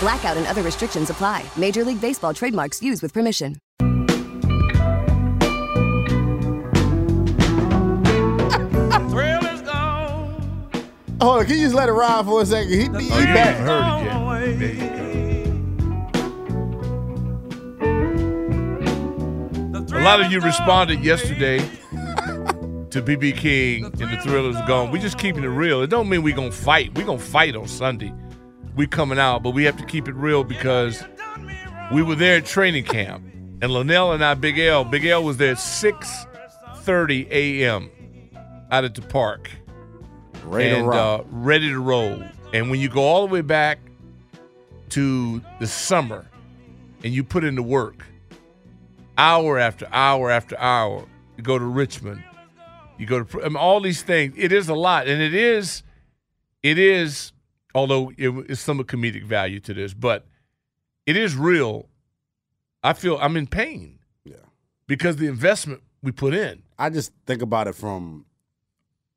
Blackout and other restrictions apply. Major League Baseball trademarks used with permission. Thrill is gone. Hold on, can you just let it ride for a second? He, he, he Oh, you back. heard it yet. There you go. A lot of you responded yesterday to BB King and the Thrill is gone. We just keeping it real. It don't mean we gonna fight. We gonna fight on Sunday. We coming out, but we have to keep it real because we were there at training camp, and Linnell and I, Big L, Big L was there at six thirty a.m. out at the park Ready to and rock. uh, ready to roll. And when you go all the way back to the summer and you put in the work, hour after hour after hour, you go to Richmond, you go to I mean, all these things. It is a lot, and it is, it is. Although it's some comedic value to this, but it is real. I feel I'm in pain. Yeah. Because the investment we put in. I just think about it from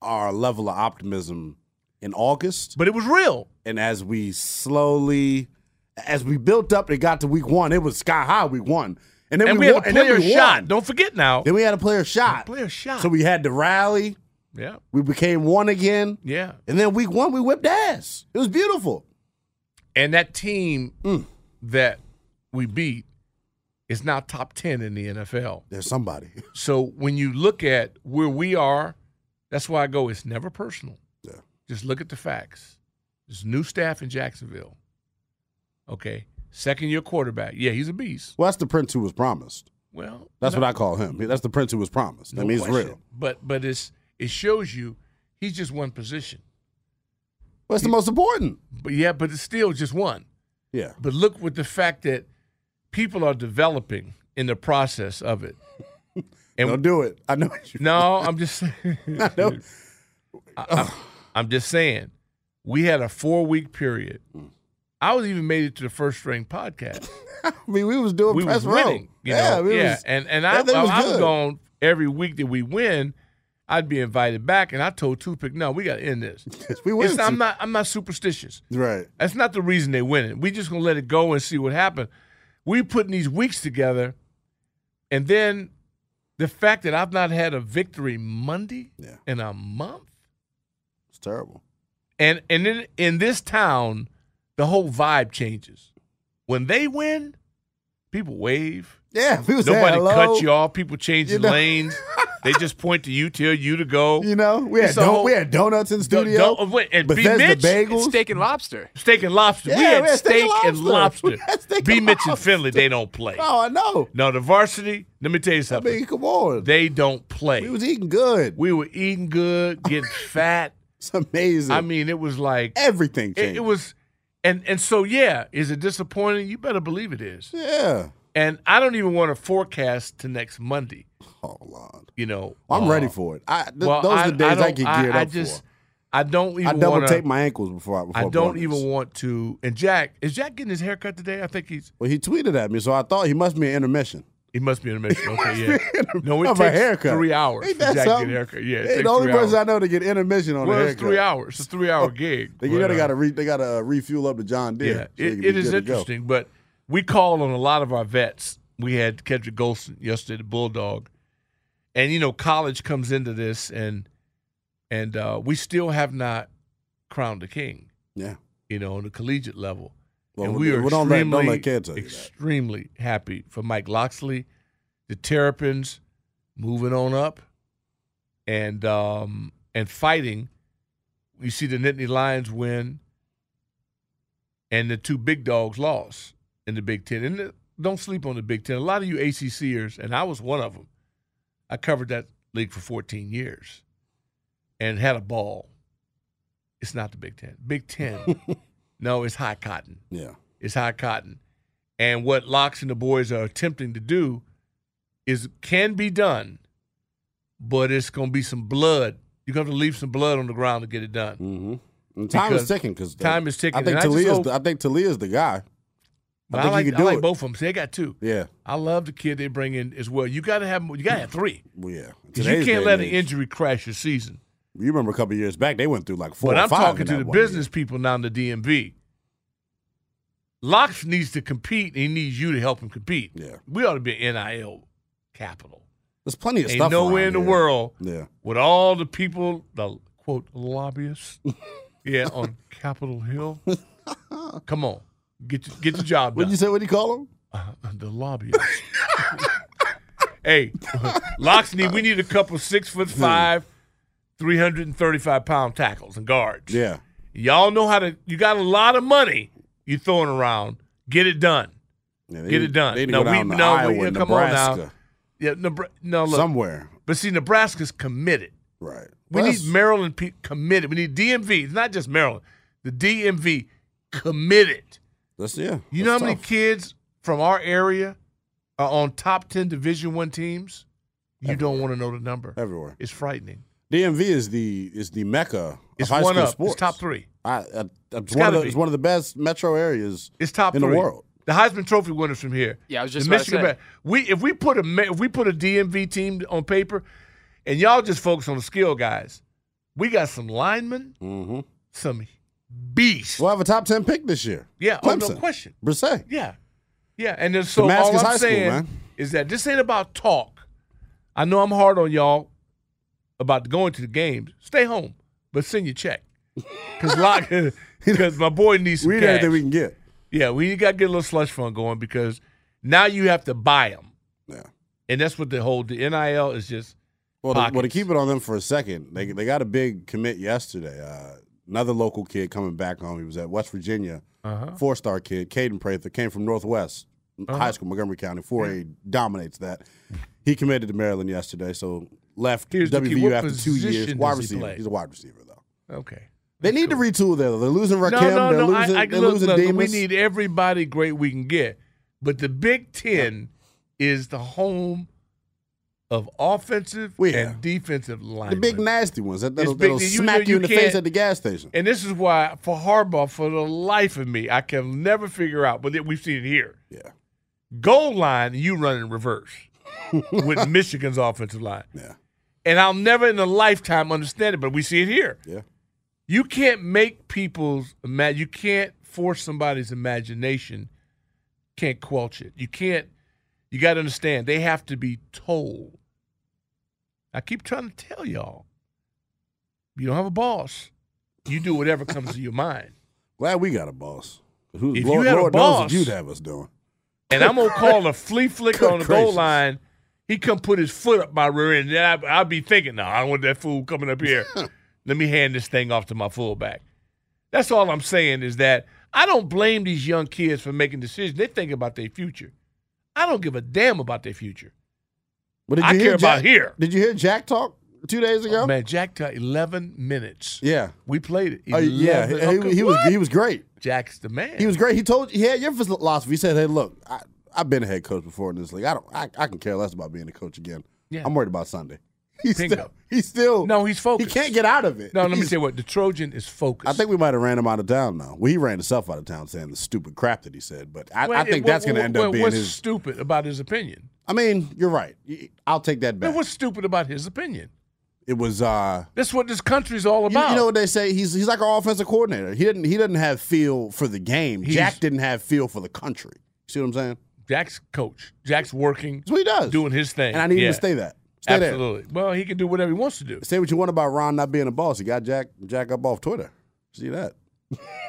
our level of optimism in August. But it was real. And as we slowly, as we built up and got to week one, it was sky high week one. And then And we, we had won, a player shot. won. Don't forget now. Then we had a player shot. player shot. So we had to rally. Yeah. We became one again. Yeah. And then week one, we whipped ass. It was beautiful. And that team Mm. that we beat is now top 10 in the NFL. There's somebody. So when you look at where we are, that's why I go, it's never personal. Yeah. Just look at the facts. There's new staff in Jacksonville. Okay. Second year quarterback. Yeah, he's a beast. Well, that's the prince who was promised. Well, That's no- what I call him. That's the prince who was promised. I no mean, it's question. real. But but it's it shows you he's just one position. What's the most important? But yeah, but it's still just one. Yeah. But look with the fact that people are developing in the process of it. And Don't do it. I know no, I'm just saying. I know. I, am just saying. We had a four week period. I was even made it to the first string podcast. I mean, we was doing we press was row. winning. You yeah, know? we yeah. was- and and I, I, I was going every week that we win. I'd be invited back, and I told Toothpick, "No, we got to end this. we win. I'm not. I'm not superstitious. right. That's not the reason they win it. We just gonna let it go and see what happens. We putting these weeks together, and then the fact that I've not had a victory Monday Yeah. in a month, It's terrible. and and then in this town, the whole vibe changes. When they win, people wave. Yeah, we was saying Nobody cuts you off. People changing You know? lanes. they just point to you, tell you to go. You know, we had don- whole- we had donuts in the studio. don't- uh, wait, and B. Mitch, bagels. Steak and lobster. Steak and lobster. we Yeah, had we had steak, and lobster. We had steak B. and Mitch and. Finley, they don't play. Oh, I know. No, the varsity, let me tell you I something. mean, come on. they don't play. we was eating good. We were eating good, getting fat. It's amazing. I mean, it was like everything it, changed. it was and and so yeah, is it disappointing? You better believe it is. Yeah. And I don't even want to forecast to next Monday. Oh Lord. You know, I'm uh, ready for it. I, th- well, those are the days I, don't- get geared I, up just, for. I don't even I double wanna, tape my ankles before I before I don't even want to. And Jack is Jack getting his haircut today? I think he's Well, he tweeted at me, so I thought he must be an intermission. he must be in a mission. Okay, yeah. No, it Of a takes haircut. three hours Ain't that Jack to get a something? haircut. Yeah, it takes the only person hours. I know to get intermission on Well, a it's haircut. three hours. It's a three hour gig. They, you know they uh, got to re, they got to uh, refuel up the John Deere. Yeah, so it, it is to interesting, but we call on a lot of our vets. We had Kendrick Golson yesterday, the Bulldog, and you know, college comes into this, and and uh, we still have not crowned a king. Yeah. You know, on the collegiate level, Well, and we- we are don't let- extremely, don't let that. extremely happy for Mike Locksley the Terrapins moving on up and um, and fighting. You see the Nittany Lions win, and the two big dogs lost in the Big Ten. And the, don't sleep on the Big Ten. A lot of you ACCers, and I was one of them. I covered that league for 14 years, and had a ball. It's not the Big Ten. Big Ten, no, it's high cotton. Yeah. It's high cotton. And what Locks and the boys are attempting to do is can be done, but it's going to be some blood. You're going to have to leave some blood on the ground to get it done. Mm-hmm. Time Because is ticking because time is ticking. I think And I hope- the, I think Taulia's the guy. But I I, like, I like both of them. See, they got two. Yeah. I love the kid they bring in as well. You got to have you got to have three Well, yeah. 'Cause Today's you can't let an injury crash your season. You remember a couple years back, they went through like four. But I'm talking to the one year. business people now in the DMV. Locks needs to compete. And he needs you to help him compete. Yeah. we ought to be NIL capital. There's plenty of Ain't stuff. nowhere in the here. world Yeah. with all the people, the quote lobbyists, yeah, on Capitol Hill. Come on, get your, get the job done. What you say? What do you call them? Uh, the lobbyists. hey, Locksley, we need a couple six foot five, three hundred and thirty five pound tackles and guards. Yeah. Y'all know how to. You got a lot of money you throwing around. Get it done. yeah they Get it done. They No, we- no, we- Iowa, yeah, come on now. Nebraska, Yeah, Nebra- no, look. somewhere. But see, Nebraska's committed. Right. We Well, need Maryland pe- committed. We need DMV. It's not just Maryland. The DMV committed. That's yeah. You know how that's many kids from our area are on top ten Division One teams? You don't want to know the number. everywhere. It's frightening. DMV is the is the mecca It's of high one school up. sports. It's top three. I, I, it's, one of the, it's one of the best metro areas It's top in three the world. The Heisman Trophy winners from here. Yeah, I was just the about to Michigan. say. We if we put a if we put a DMV team on paper, and y'all just focus on the skill guys, we got some linemen, Mm-hmm. some beasts. We'll have a top ten pick this year. Yeah, oh, no question. Brissett. Yeah, yeah. And then so all I'm School, saying man. is that this ain't about talk. I know I'm hard on y'all about going to the games. Stay home, but send your check because because my boy needs some We cash. everything we can get. Yeah, we got to get a little slush fund going because now you have to buy them, Yeah. and that's what the whole the NIL is just. Well, to, well, to keep it on them for a second, they they got a big commit yesterday. Uh, another local kid coming back home. He was at West Virginia, Uh-huh. four star kid, Kaden Prather, came from Northwest High School, Montgomery County. Four A dominates that. He committed to Maryland yesterday, so left Here's. WVU after two years. Wide does he receiver. He's a wide receiver though. Okay. They need to retool there. though. They're losing Rakim. No, no, they're no. losing. I, I, they're look, losing look, we need everybody great we can get, but the Big Ten is the home of offensive yeah. and defensive line. the big nasty ones that, that'll, that'll You smack you, you in the face at the gas station. And this is why, for Harbaugh, for the life of me, I can never figure out. But we've seen it here. Yeah, Goal line, you run in reverse with Michigan's offensive line. yeah, And I'll never in a lifetime understand it, but we see it here. yeah. You can't make people's ima- you can't force somebody's imagination, can't quelch it. You can't you gotta understand they have to be told. I keep trying to tell y'all. You don't have a boss. You do whatever comes to your mind. Glad we got a boss. Who, If you Lord, had a Lord what boss- you'd have us doing. And I'm gonna call a flea flicker on the goal line. He come put his foot up my rear end. Then I, I'll be thinking, no, I don't want that fool coming up here. Let me hand this thing off to my fullback. That's all I'm saying is that I don't blame these young kids for making decisions. They think about their future. I don't give a damn about their future. But did I you care hear about here. Did you hear Jack talk two days ago? Oh, man, Jack took 11 minutes. Yeah. We played it. Oh, yeah, 11 he, okay, he was he was great. Jack's the man. He was great. He told he had your philosophy. He said, "Hey, look, I, I've been a head coach before in this league. I don't. I, I can care less about being a coach again. Yeah. I'm worried about Sunday. He's Bingo. still. He's still. No, he's focused. He can't get out of it. No, let me He's- tell you what. The Trojan is focused. I think we might have ran him out of town now. Well, he ran himself out of town saying the stupid crap that he said. But I, Well, I think what- that's going to end up being what's his. stupid about his opinion. I mean, you're right. I'll take that back. What's stupid about his opinion? it was. uh That's what this country's all about. you know what they say? He's he's like our offensive coordinator. He didn't he didn't have feel for the game. He's- Jack didn't have feel for the country. See what I'm saying? Jack's coach. Jack's working, That's what he does. doing his thing. and I need yeah, him to stay that. Stay there. Absolutely. Well, he can do whatever he wants to do. Say what you want about Ron not being a boss. He got Jack Jack up off Twitter. See that?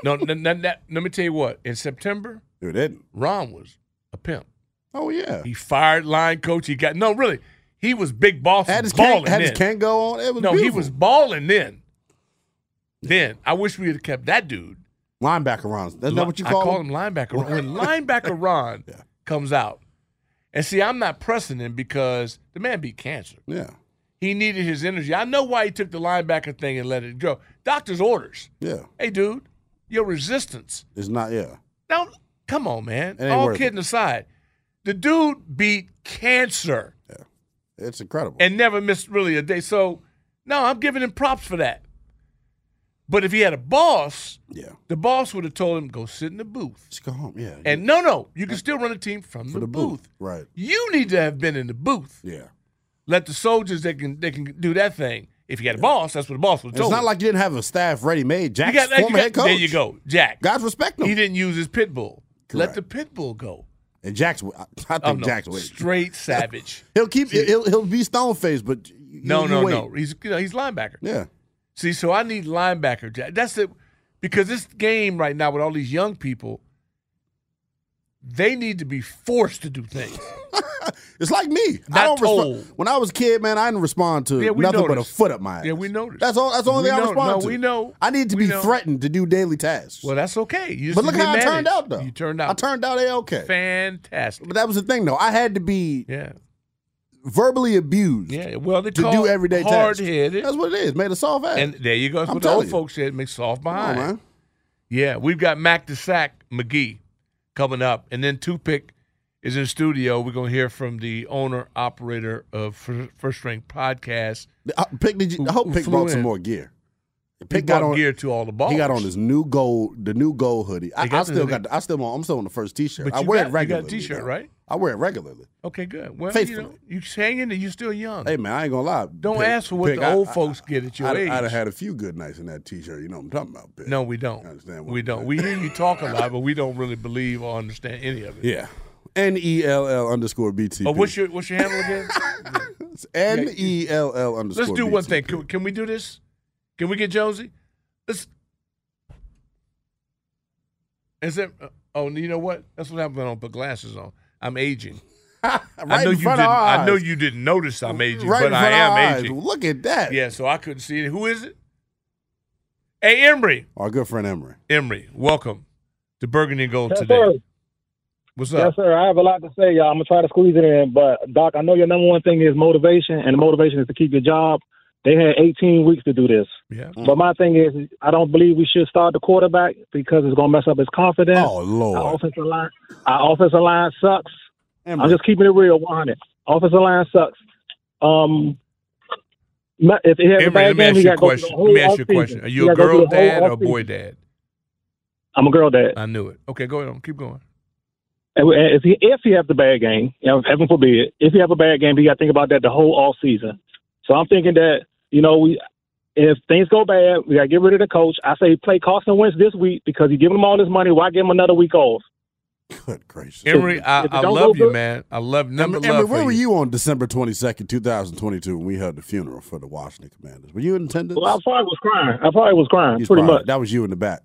No, n- n- n- let me tell you what. In September, It didn't. Ron was a pimp. Oh yeah. He fired line coach. He got no, really. He was big boss. Had his balling can, had his can go on. It was no, he was balling then. Then I wish we had kept that dude. linebacker Ron. That's not what you I call, call him. him linebacker. when linebacker Ron Yeah. comes out, and see, I'm not pressing him because the man beat cancer. Yeah, He needed his energy. I know why he took the linebacker thing and let it go. Doctor's orders. yeah. Hey, dude, your resistance. is not. Yeah, Now, come on, man. All kidding aside, the dude beat cancer Yeah. it's incredible. and never missed really a day. So, no, I'm giving him props for that. But if he had a boss, yeah, the boss would have told him go sit in the booth. just go home. Yeah, And no, no, you can still run a team from the, the booth. booth. Right. You need to have been in the booth. Yeah. Let the soldiers they can they can do that thing. If you had a boss, that's what the boss would have It's not him. like you didn't have a staff ready made. you Jack's got, you former got- head coach. There you go, Jack. Guys respect him. He didn't use his pit bull. Let the pit bull go. And Jack's. I think Oh, no. Jack's waiting. straight savage. He'll keep. He'll he'll be stone faced, but No, no, wait. no. He's you know, he's linebacker. Yeah. See, so I need linebacker. Jack. That's it. Because this game right now with all these young people, they need to be forced to do things. It's like me. I don't told. respond. When I was a kid, man, I didn't respond to Yeah, we nothing but a foot up my ass. Yeah, we noticed. That's all. That's the only We thing I know- respond no, to. we know. I need to We be know. threatened to do daily tasks. Well, that's okay. You just but look need to how I turned out, though. You turned out. I turned out a okay. fantastic. But that was the thing, though. I had to be Yeah, verbally abused yeah. Well, they to do everyday hard tasks. headed. That's what it is. Made a soft ass. And there you go. That's I'm what the old you. folks said. Make soft Come on, behind. Yeah, we've got Mac the Sack McGee coming up, and then Toothpick is in studio. We're gonna hear from the owner operator of First String Podcast. Uh, Pick, did you, I hope Pick brought some more gear. Pick brought got on gear to all the balls. He got on his new gold, the new gold hoodie. I, I still got. The, I still. On, I'm still on the first T-shirt. But I you wear got- it you got a regularly. T-shirt, though. right? I wear it regularly. Okay, good. Well, you Faithfully. know, you hang in there. You're still young. Hey man, I ain't gonna lie. Don't Pick- ask for what Pick, the I- old I- folks get at your I'd, age. I'd have had a few good nights in that T-shirt. You know what I'm talking about? Pick. no, we don't. I understand we I'm don't. saying. We hear you talk a lot, but we don't really believe or understand any of it. Yeah. N E L L underscore B T. Oh, what's your what's your handle again? N E L L underscore? Let's do one thing. Can, can we do this? Can we get Jonesy? Let's. Is it? Uh, oh, you know what? That's what happens when I don't put glasses on. I'm aging. Right I know in you front didn't. I know you didn't notice I'm aging, right but I front of our am aging. Look at that. Yeah, so I couldn't see it. Who is it? Hey, Emery. Our good friend Emery. Emery, welcome to Burgundy and Gold Yes, today. Sir. What's Yes, up? sir. I have a lot to say, y'all. I'm gonna try to squeeze it in, but Doc, I know your number one thing is motivation, and the motivation is to keep your job. They had 18 weeks to do this, Yeah. but my thing is, I don't believe we should start the quarterback because it's gonna mess up his confidence. Oh lord. Our Lord. offensive line, our offensive line sucks. Emery. I'm just keeping it real, 100. Offensive line sucks. Um, if he has a bad let me game, ask he you a got to go question. Let me ask you a offseason. question. Are He you a gotta go through girl dad or a boy dad? I'm a girl dad. I knew it. Okay, go ahead. On. Keep going. And if he if he has the bad game, you know, heaven forbid, if he have a bad game, he got to think about that the whole off season. So I'm thinking that you know we, if things go bad, we got to get rid of the coach. I say play Carson Wentz this week because he giving him all this money. Why give him another week off? Good gracious. Emery, I, if I love you, good- man. I love number Emery, love Emery, for where you. were you on December 22nd, 2022, when we held the funeral for the Washington Commanders? Were you in attendance? Well, I probably was crying. I probably was crying, He's pretty probably- much. That was you in the back.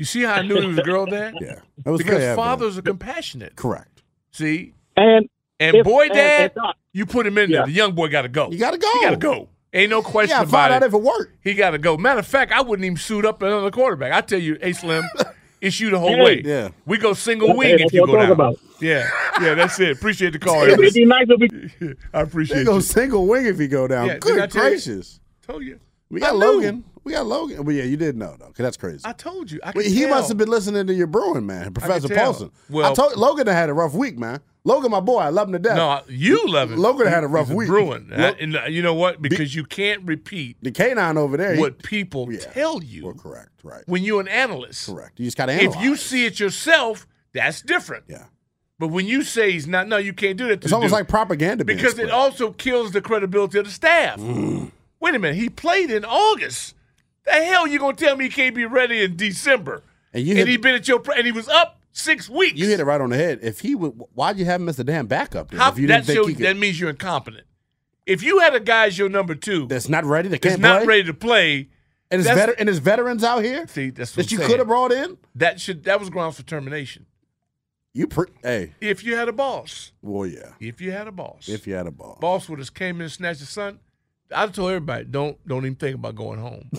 You see how I knew he was a girl dad? Yeah. That was Because fathers are compassionate. Correct. See? And And If- boy dad, and Doc- you put him in there. The young boy got to go. You got to go. He got to go. Ain't no question got to about find out it. if it worked. He got to go. Matter of fact, I wouldn't even suit up another quarterback. I tell you, hey Slim, it's you the whole Hey. way. Yeah. We go single That's- wing that's if you go down. talking Yeah, yeah, that's it. Appreciate the call. it'd be nice if we. I appreciate They go you. single wing if you go down. Yeah, Good tell you? gracious. Told you. We I got knew. Logan. We got Logan. Well, yeah, you did know though, because that's crazy. I told you. I Well, he tell. must have been listening to your brewing, man, Professor. Paulsen. Well- I told Logan had a rough week, man. Logan, my boy, I love him to death. No, you love it. Logan had a rough He's week. Brewing. Lo- I- and uh, you know what? Because you can't repeat the canine over there. he- what people Yeah. tell you Well, correct, right, when you're an analyst. correct. You just got to analyze. If you see it yourself, that's different. yeah, But when you say he's not, no, you can't do that. To it's almost like propaganda because it also kills the credibility of the staff. Mm. Wait a minute, he played in August. The hell you gonna tell me he can't be ready in December? And you and he been at your and he was up six weeks. You hit it right on the head. If he would, why'd you have him as the damn backup? Then, How, if you that's didn't your, he that means you're incompetent. If you had a guy as your number two that's not ready, that that's can't not play, ready to play, and it's veter- and it's veterans out here see that's that you could have brought in. That should that was grounds for termination. You pre- hey, If you had a boss, well, yeah. if you had a boss, If you had a boss. boss would have came in and snatched your son, I told everybody don't don't even think about going home.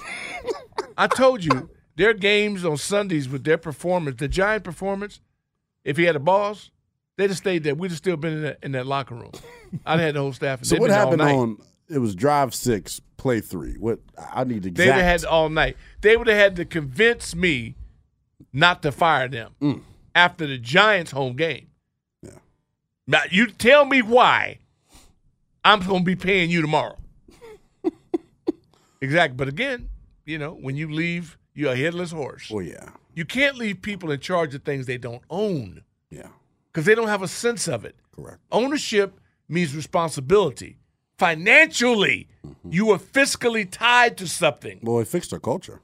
I told you their games on Sundays with their performance, the giant performance. If he had a boss, they'd have stayed there. We'd have still been in that, in that locker room. I'd had the whole staff. So what been there all happened on? It was drive six, play three. What I need to. exact. They would have had all night. They would have had to convince me not to fire them Mm. after the Giants home game. Yeah. Now you tell me why I'm going to be paying you tomorrow. Exactly. But again, you know, when you leave, you're a headless horse. Well, yeah, You can't leave people in charge of things they don't own yeah, because they don't have a sense of it. correct. Ownership means responsibility. Financially, Mm-hmm. you are fiscally tied to something. Well, it fixed our culture.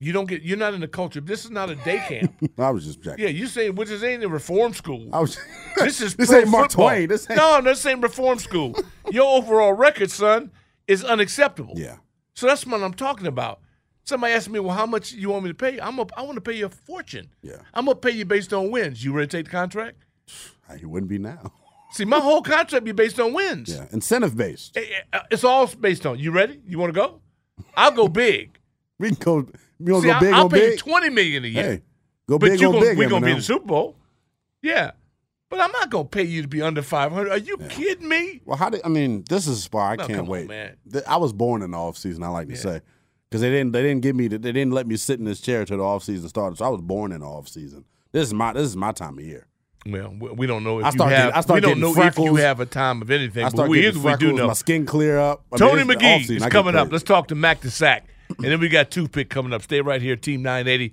You don't get. You're not in the culture. This is not a day camp. I was just checking. yeah, you say which is ain't a reform school. I was. This is this ain't Mark football. Twain. This ain't. No, this ain't reform school. Your overall record, son, is unacceptable. Yeah. So that's what I'm talking about. Somebody asked me, "Well, how much you want me to pay?" I'm a, I want to pay you a fortune. Yeah. I'm gonna pay you based on wins. You ready to take the contract? He wouldn't be now. See, my whole contract be based on wins. Yeah, incentive based. Eh, eh, It's all based on. You ready? You want to go? I'll go big. We can go. We gonna See, go big I, will on pay you twenty million a year. Hey, go but big on gonna, big. we're gonna be in the Super Bowl. Yeah. But I'm not gonna pay you to be under five hundred. Are you kidding me? Well, how did I mean? This is why I No, can't on, wait. man. I was born in the off season. I like to say because they didn't they didn't give me the, they didn't let me sit in this chair till the off season started. So I was born in the off season. This is my this is my time of year. Well, we we don't know if I you have. getting- I start we don't know if you have a time of anything. I but start we, getting here's what we do know. my skin clear up. I Tony the McGee is coming up. Let's talk to Mac the Sack, and then we got Toothpick coming up. Stay right here, Team 980, and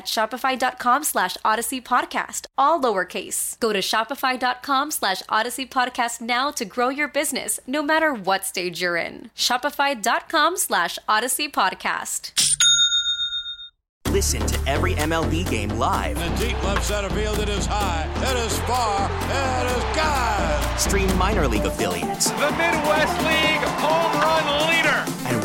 shopify.com slash odyssey podcast, all lowercase. Go to shopify.com slash odyssey podcast now to grow your business, no matter what stage you're in. Shopify.com slash odyssey podcast. Listen to every MLB game live. In the deep left center field, it is high, it is far, it is God. Stream minor league affiliates The Midwest League home run leader.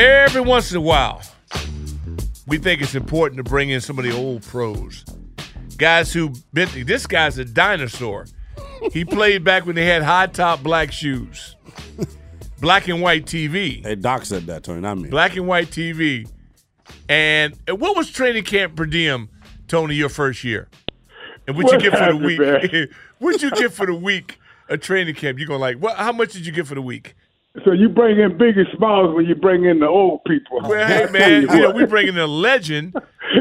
Every once in a while, we think it's important to bring in some of the old pros. Guys who been this guy's a dinosaur. He played back when they had high top black shoes. black and white TV. Hey, Doc said that, Tony, not me. Black and white TV. And and what was training camp per diem, Tony, your first year? And what you get for the week? What'd you get for the week of training camp? You're going to like, what? How much did you get for the week? So you bring in Biggie Smalls when you bring in the old people. Well, hey man, you know we bring in a legend,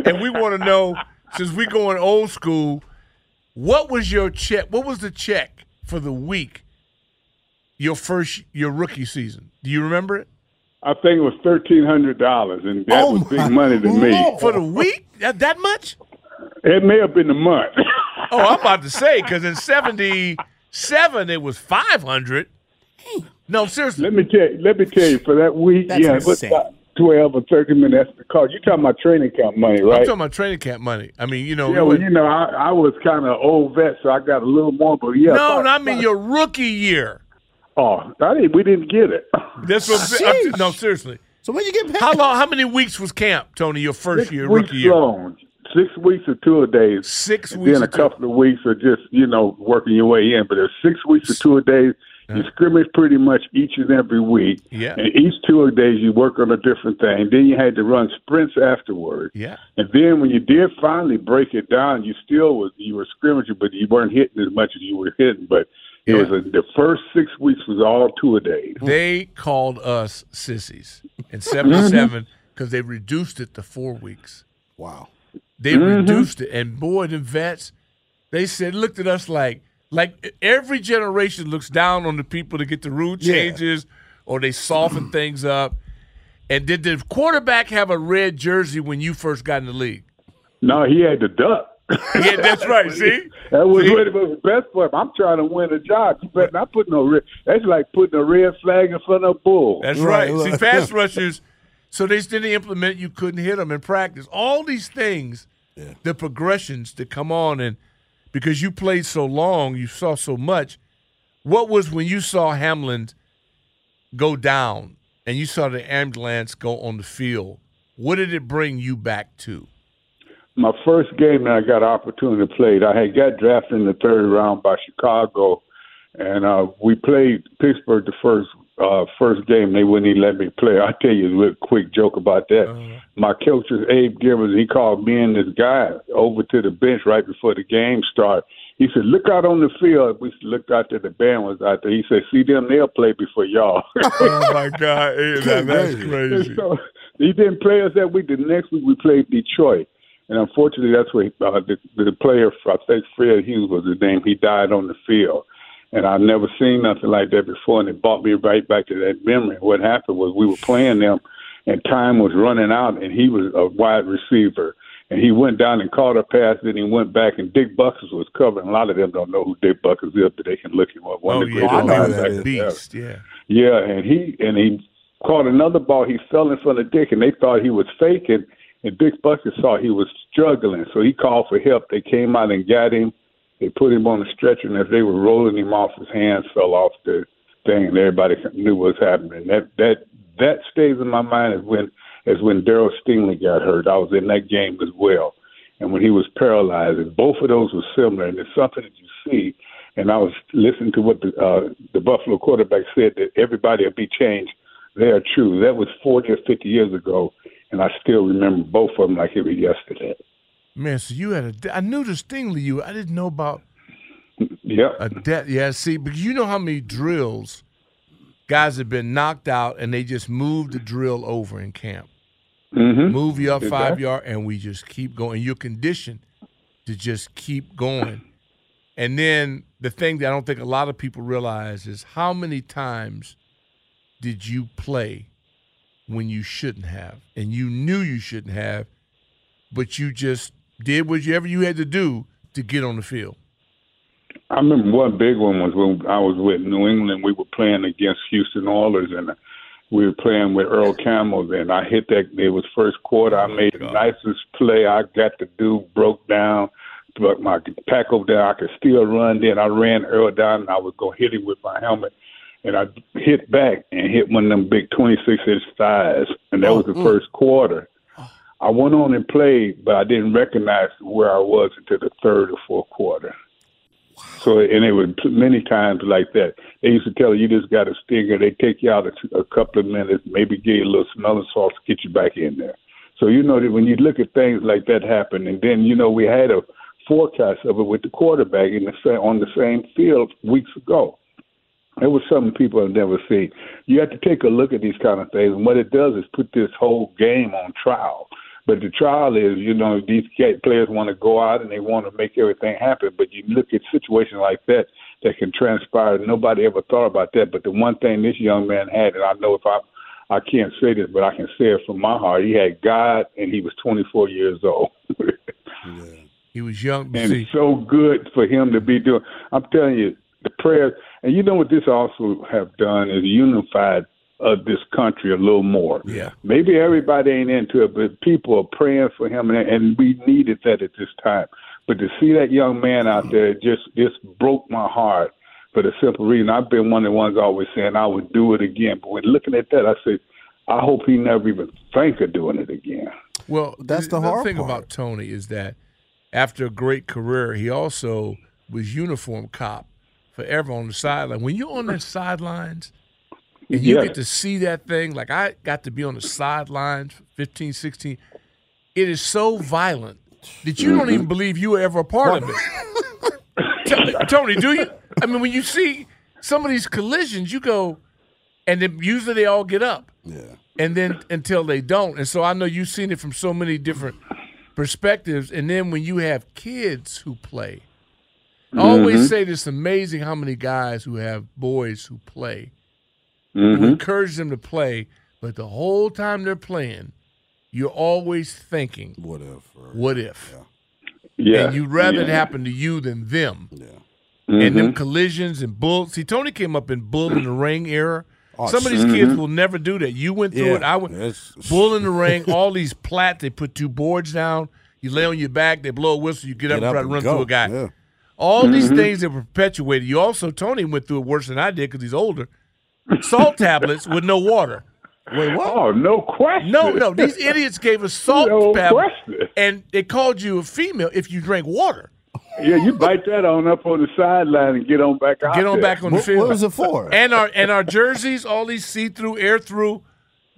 and we want to know since we going old school, what was your check? What was the check for the week? Your first, your rookie season. Do you remember it? I think it was thirteen hundred dollars, and that Oh, was big money to me. For the week? That, that much? It may have been a month. Oh, I'm about to say because in '77 it was 500. No, seriously. let me tell you, let me tell you, for that week, That's yeah, it was insane. twelve or thirteen minutes. That's the cost. You talking about training camp money, right? I'm talking about training camp money. I mean, you know, yeah, well, you know, I, I was kind of old vet, so I got a little more. But yeah, no, about- no, I mean your rookie year. Oh, I didn't, we didn't get it. That's what I'm no, seriously. So when you get paid? How long? How many weeks was camp, Tony? Your first Six year, weeks rookie year. long. Six weeks or two a days. Six and weeks then or a two- couple of weeks of just you know working your way in. But there's six weeks or two a days. Uh-huh. You scrimmage pretty much each and every week. Yeah. And each two a days you work on a different thing. Then you had to run sprints afterward. Yeah. And then when you did finally break it down, you still was you were scrimmaging, but you weren't hitting as much as you were hitting. But it Yeah. was a, the first six weeks was all two a days. They called us sissies in '77 because mm-hmm. they reduced it to four weeks. Wow. They mm-hmm. reduced it, and boy, the vets, they said, looked at us like, like every generation looks down on the people to get the rule Yeah. changes or they soften things up. And did the quarterback have a red jersey when you first got in the league? No, he had the duck. Yeah, that's right. See, That was See? what it was best for him. I'm trying to win a job. You better not put no red. That's like putting a red flag in front of a bull. That's Right, right. See, fast rushers. So they didn't implement. You couldn't hit them in practice. All these things, the progressions that come on, and because you played so long, you saw so much. What was when you saw Hamlin go down and you saw the ambulance go on the field? What did it bring you back to? My first game that I got opportunity to play, I had got drafted in the third round by Chicago, and uh, we played Pittsburgh the first uh, first game. They wouldn't even let me play. I'll tell you a little quick joke about that. My coach was Abe Gibron. He called me and this guy over to the bench right before the game started. He said, "Look out on the field." We looked out there. The band was out there. He said, "See them? They'll play before y'all." oh my God, that- that's crazy. so he didn't play us that week. The next week we played Detroit, and unfortunately, that's where uh, the, the player, I think Fred Hughes was his name. He died on the field, and I've never seen nothing like that before. And it brought me right back to that memory. What happened was we were playing them, and time was running out, and he was a wide receiver. And he went down and caught a pass, then he went back, and Dick Butkus was covering. A lot of them don't know who Dick Butkus is, but they can look him up. One Oh of the yeah, I know that beast. Yeah. Yeah, and he and he caught another ball. He fell in front of Dick, and they thought he was faking. And Dick Butkus saw he was struggling, so he called for help. They came out and got him. They put him on the stretcher, and as they were rolling him off, his hands fell off the thing, and everybody knew what was happening. That that that stays in my mind as when as when Darryl Stingley got hurt. I was in that game as well, and when he was paralyzed, and both of those were similar. And it's something that you see. And I was listening to what the uh, the Buffalo quarterback said that everybody will be changed. They are true. That was forty or fifty years ago, and I still remember both of them like it was yesterday. Man, so you had a. I knew the Stingley you. I didn't know about Yep. a debt. Yeah, see, but you know how many drills guys have been knocked out and they just move the drill over in camp. Mm-hmm. Move you up five yard, and we just keep going. You're conditioned to just keep going. And then the thing that I don't think a lot of people realize is how many times did you play when you shouldn't have, and you knew you shouldn't have, but you just did whatever you had to do to get on the field. I remember one big one was when I was with New England. We were playing against Houston Oilers, and we were playing with Earl Campbell. And I hit that. It was first quarter. I made the nicest play I got to do. Broke down, but my pack over there. I could still run. Then I ran Earl down, and I was gonna hit him with my helmet. And I hit back and hit one of them big 26 inch thighs, and that was the mm-hmm. first quarter. I went on and played, but I didn't recognize where I was until the third or fourth quarter. So, and it was many times like that. They used to tell you, you just got a stinger. They take you out a, a couple of minutes, maybe give you a little smelling sauce, get you back in there. So you know that when you look at things like that happen, and then you know we had a forecast of it with the quarterback in the on the same field weeks ago. It was something people have never seen. You have to take a look at these kind of things, and what it does is put this whole game on trial. But the trial is, you know, these players want to go out and they want to make everything happen. But you look at situations like that that can transpire. Nobody ever thought about that. But the one thing this young man had, and I know if I, I can't say this, but I can say it from my heart. He had God, and he was 24 years old. He was young, and see, it's so good for him to be doing. I'm telling you, the prayers, and you know what this also have done is unified uh, this country a little more. Yeah. Maybe everybody ain't into it, but people are praying for him, and, and we needed that at this time. But to see that young man out there just just broke my heart for the simple reason I've been one of the ones always saying I would do it again. But when looking at that, I said, I hope he never even think of doing it again. Well, That's the another hard thing part. about Tony is that after a great career, he also was uniform cop forever on the sideline. When you're on the sidelines and you get to see that thing, like I got to be on the sidelines, 15, 16, it is so violent that you don't mm-hmm. even believe you were ever a part of it. Tony, do you? I mean, when you see some of these collisions, you go, and then usually they all get up Yeah. and then until they don't. And so I know you've seen it from so many different perspectives. And then when you have kids who play, I always mm-hmm. say this amazing how many guys who have boys who play. You encourage them to play, but the whole time they're playing, you're always thinking, What if? or- what if? Yeah. And you'd rather it happen to you than them. Yeah. And Mm-hmm. them collisions and bull. See, Tony came up in bull in the ring era. Oh, Some of these Mm-hmm. kids will never do that. You went through Yeah. it. I went. It's- Bull in the ring, all these plat, they put two boards down. You lay on your back, they blow a whistle, you get, up Get and try to run go. through a guy. Yeah. All Mm-hmm. these things that were perpetuated. You also, Tony went through it worse than I did because he's older. Salt tablets with no water. Wait, what? Oh, no question. No, no, these idiots gave us salt No tablets, and they called you a female if you drank water. Yeah, you bite that on up on the sideline and get on back out Get on there. back on the What, field. what was it for? and our and our jerseys, all these see through, air through,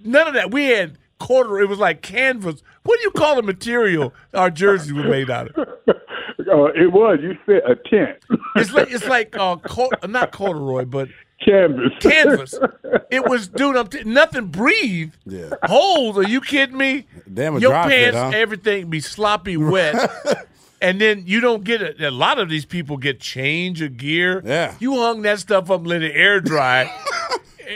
none of that. We had quarter. It was like canvas. What do you call the material our jerseys were made out of? Uh, it was. You said a tent. It's like it's like uh, cor- not corduroy, but Canvas. canvas. It was, dude. I'm t- nothing breathed. Yeah. Holes? Are you kidding me? Damn, a Your dry fit, pants, huh? everything be sloppy wet. And then you don't get it. A lot of these people get change of gear. Yeah. You hung that stuff up, and let it air dry.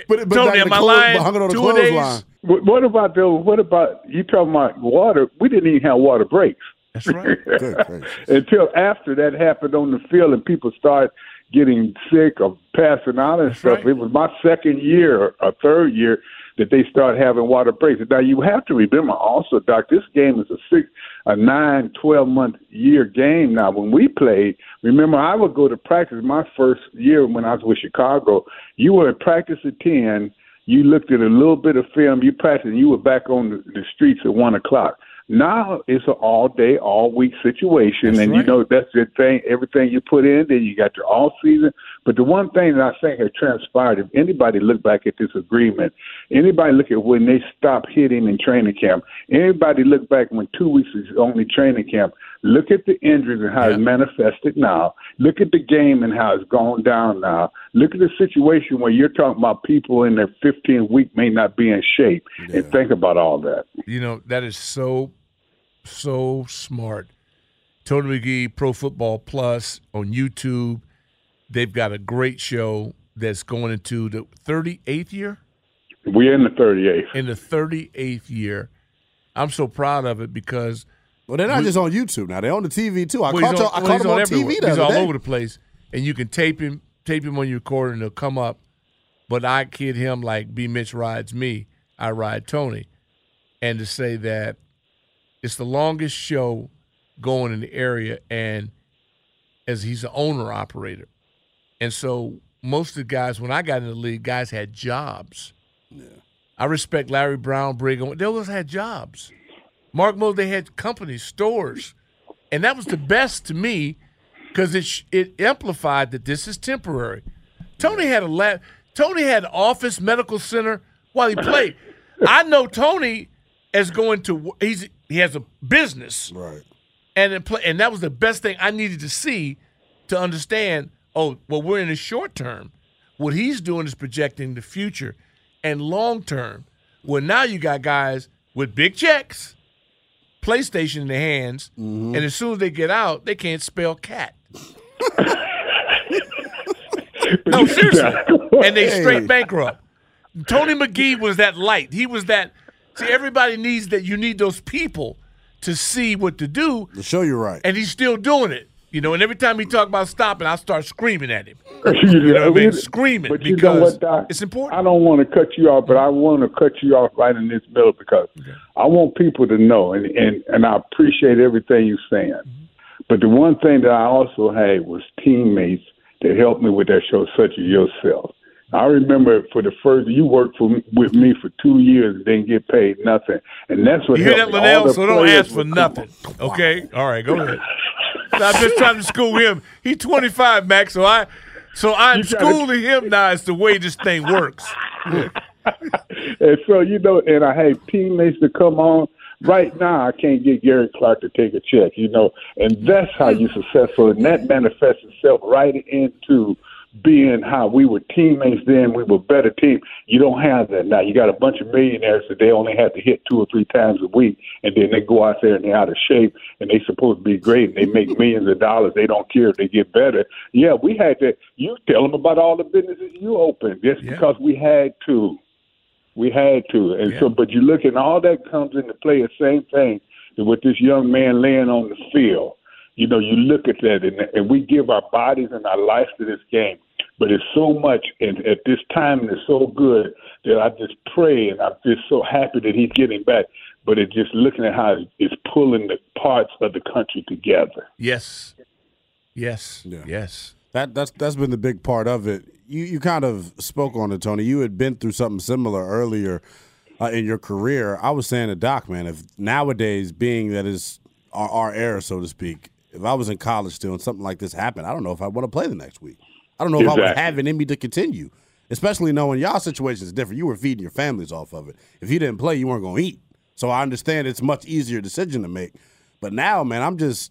But, but Tony, like am I lying? Hung it on the Two a days? clothesline. What what about those? What about you talking about water? We didn't even have water breaks That's right. Good until after that happened on the field and people started getting sick or passing out and stuff. right. It was my second year or third year that they started having water breaks. Now you have to remember also, Doc, this game is a six, a nine, twelve month year game. Now when we played, remember I would go to practice my first year when I was with Chicago. You were at practice at ten. You looked at a little bit of film, you practiced, and you were back on the, the streets at one o'clock. Now it's an all day, all week situation, That's and you know that's the thing. Everything you put in, then you got your all season. But the one thing that I think has transpired, if anybody look back at this agreement, anybody look at when they stopped hitting in training camp, anybody look back when two weeks is only training camp, look at the injuries and how it's manifested now. Look at the game and how it's gone down now. Look at the situation where you're talking about people in their 15th week may not be in shape, and think about all that. You know, that is so, so smart. Tony McGee, Pro Football Plus on YouTube. They've got a great show that's going into the 38th year. We're in the 38th. In the 38th year. I'm so proud of it because Well, they're not We- just on YouTube now; they're on the TV too. I well, caught, he's y'all, on, I well, caught he's them on. TV the He's all day. over the place, and you can tape him, tape him on your recorder, and he'll come up. But I kid him like B. Mitch rides me, I ride Tony, and to say that it's the longest show going in the area, and as he's an owner operator, and so most of the guys when I got in the league, guys had jobs. I respect Larry Brown, Brigham. They always had jobs. Mark Mo, they had companies, stores. And that was the best to me because it sh- it amplified that this is temporary. Tony had a lab. Tony had an office medical center while he played. I know Tony as going to he's he has a business right, and it play, and that was the best thing I needed to see to understand. Oh, well, we're in the short term. What he's doing is projecting the future and long term. Well, now you got guys with big checks, PlayStation in their hands, Mm-hmm. and as soon as they get out, they can't spell cat. no, seriously, and they straight bankrupt. Tony McGee was that light. He was that. See, everybody needs that. You need those people to see what to do, to show you right. and he's still doing it. You know, and every time he talk about stopping, I start screaming at him. you know what I mean? Screaming but you know because what, Doc? it's important. I don't want to cut you off, but I want to cut you off right in this middle because I want people to know, and, and, and I appreciate everything you're saying. Mm-hmm. But the one thing that I also had was teammates that helped me with that show, such as yourself. I remember for the first, you worked for with me for two years, and didn't get paid nothing, and that's what You hear that, Linnell? So don't ask for nothing. Okay? All right, go ahead. I'm just trying to school him. He's 25, Max, so I so I'm trying to- schooling him now as the way this thing works. and so you know, and I had teammates to come on. Right now, I can't get Gary Clark to take a check, you know, and that's how you're successful, and that manifests itself right into being how we were teammates then. We were better team. You don't have that now. You got a bunch of millionaires that they only have to hit two or three times a week, and then they go out there and they're out of shape, and they supposed to be great, and they make millions of dollars. They don't care if they get better. Yeah, we had to. You tell them about all the businesses you opened just because we had to. We had to. And so, but you look and all that comes into play, the same thing with this young man laying on the field. You know, you look at that and, and we give our bodies and our lives to this game. But it's so much, and at this time, and it's so good that I just pray and I'm just so happy that he's getting back. But it's just looking at how it's pulling the parts of the country together. Yes. Yes. Yes. That that's that's been the big part of it. You you kind of spoke on it, Tony. You had been through something similar earlier uh, in your career. I was saying to Doc, man, if nowadays being that is our, our era, so to speak, if I was in college still and something like this happened, I don't know if I want to play the next week. I don't know if I would Exactly. have it in me to continue. Especially knowing y'all situation is different. You were feeding your families off of it. If you didn't play, you weren't going to eat. So I understand it's a much easier decision to make. But now, man, I'm just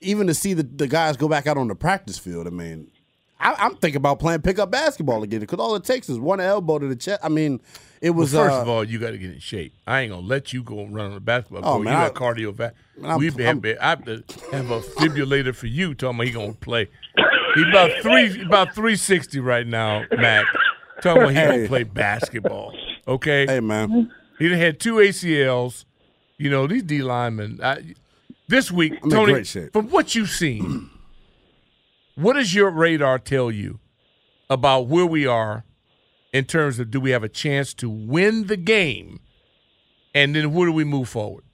even to see the, the guys go back out on the practice field. I mean, I, I'm thinking about playing pickup basketball again because all it takes is one elbow to the chest. I mean, it Well, was first uh, of all, you got to get in shape. I ain't gonna let you go and run on the basketball Oh, court. man, you I- got cardio. Man, I'm- we I'm- have, I have to have a fibrillator for you. Talking about he gonna play. He about three, about three sixty right now, Mac. Talking about he Hey. gonna play basketball. Okay. Hey man, he had two ACLs. You know these D linemen. I, this week, I'm Tony, from what you've seen, what does your radar tell you about where we are in terms of do we have a chance to win the game, and then where do we move forward?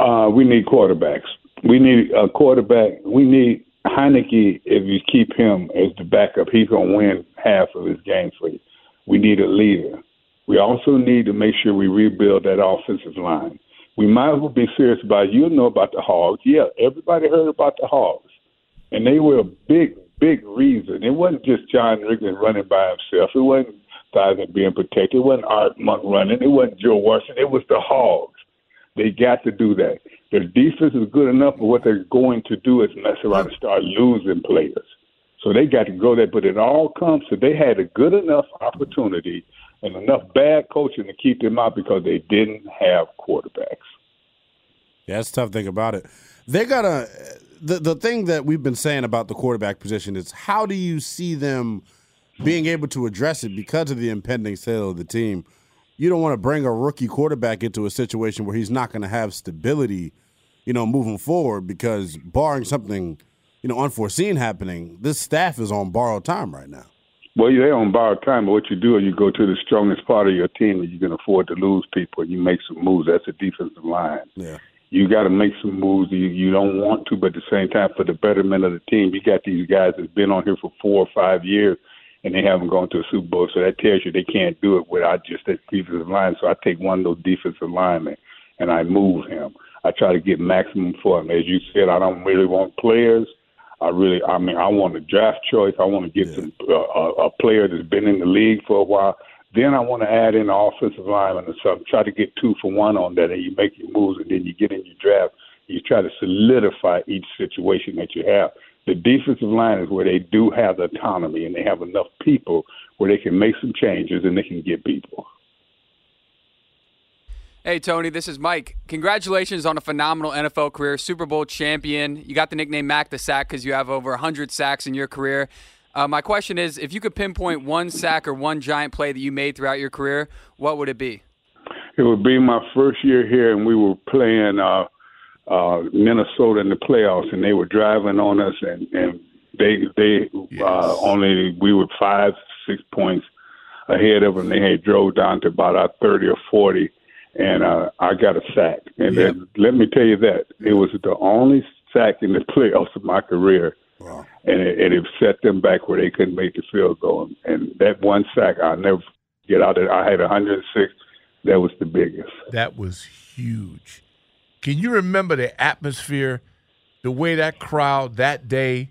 Uh, we need quarterbacks. We need a quarterback. We need Heineke. If you keep him as the backup, he's going to win half of his games for you. We need a leader. We also need to make sure we rebuild that offensive line. We might as well be serious about. You know about the Hogs. Yeah, everybody heard about the Hogs, and they were a big, big reason. It wasn't just John Riggins running by himself. It wasn't Theismann being protected. It wasn't Art Monk running. It wasn't Joe Washington. It was the Hogs. They got to do that. Their defense is good enough, but what they're going to do is mess around and start losing players. So they got to go there, but it all comes. So they had a good enough opportunity and enough bad coaching to keep them out because they didn't have quarterbacks. Yeah, that's the tough thing about it. They gotta the the thing that we've been saying about the quarterback position is how do you see them being able to address it because of the impending sale of the team? You don't want to bring a rookie quarterback into a situation where he's not going to have stability, you know, moving forward because barring something, you know, unforeseen happening, this staff is on borrowed time right now. Well, they're on borrowed time, but what you do is you go to the strongest part of your team and you can afford to lose people and you make some moves. That's a defensive line. Yeah. You got to make some moves you, you don't want to, but at the same time, for the betterment of the team, you got these guys that's been on here for four or five years and they haven't gone to a Super Bowl. So that tells you they can't do it without just that defensive line. So I take one of those defensive linemen and I move him. I try to get maximum for him. As you said, I don't really want players. I really, I mean, I want a draft choice. I want to get some uh, a, a player that's been in the league for a while. Then I want to add in an offensive lineman or something. Try to get two for one on that, and you make your moves, and then you get in your draft. You try to solidify each situation that you have. The defensive line is where they do have the autonomy, and they have enough people where they can make some changes and they can get people. Hey, Tony, this is Mike. Congratulations on a phenomenal NFL career, Super Bowl champion. You got the nickname Mac the Sack because you have over 100 sacks in your career. Uh, my question is if you could pinpoint one sack or one giant play that you made throughout your career, what would it be? It would be my first year here, and we were playing uh, uh, Minnesota in the playoffs, and they were driving on us, and, and they they yes. uh, only we were five six points ahead of them. They had drove down to about our thirty or forty and uh, I got a sack. And yep. then, let me tell you that it was the only sack in the playoffs of my career. Wow. And it, and it set them back where they couldn't make the field goal. And that one sack, I'll never get out of I had 106. That was the biggest. That was huge. Can you remember the atmosphere, the way that crowd that day?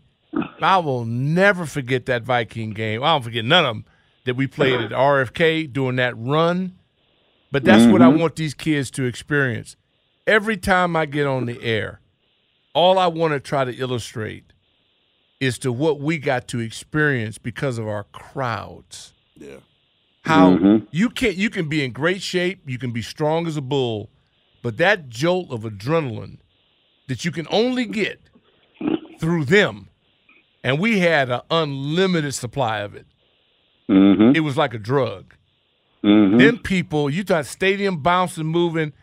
I will never forget that Viking game. I don't forget none of them that we played at RFK doing that run but that's mm-hmm. what I mm-hmm. want these kids to experience. Every time I get on the air, all I want to try to illustrate is to what we got to experience because of our crowds. Yeah. How mm-hmm. you can you can be in great shape, you can be strong as a bull, but that jolt of adrenaline that you can only get through them, and we had an unlimited supply of it. Mm-hmm. It was like a drug. Mm-hmm. Them people, you thought stadium bouncing, moving.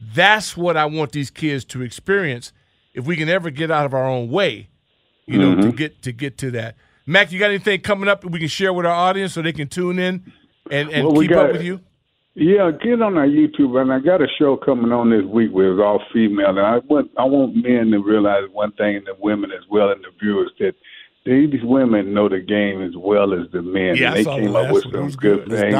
That's what I want these kids to experience. If we can ever get out of our own way, you know, mm-hmm. to get to get to that. Mac, you got anything coming up that we can share with our audience so they can tune in and, and well, keep got, up with you? Yeah, get on our YouTube, and I got a show coming on this week where it's all female, and I want I want men to realize one thing, and the women as well, and the viewers that these women know the game as well as the men. Yeah, and they came up with some good, good things.